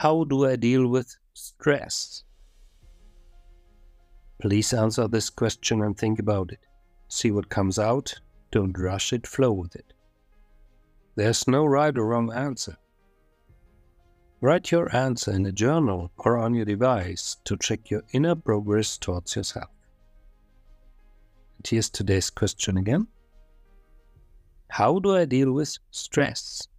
How do I deal with stress? Please answer this question and think about it. See what comes out. Don't rush it, flow with it. There's no right or wrong answer. Write your answer in a journal or on your device to check your inner progress towards yourself. And here's today's question again How do I deal with stress?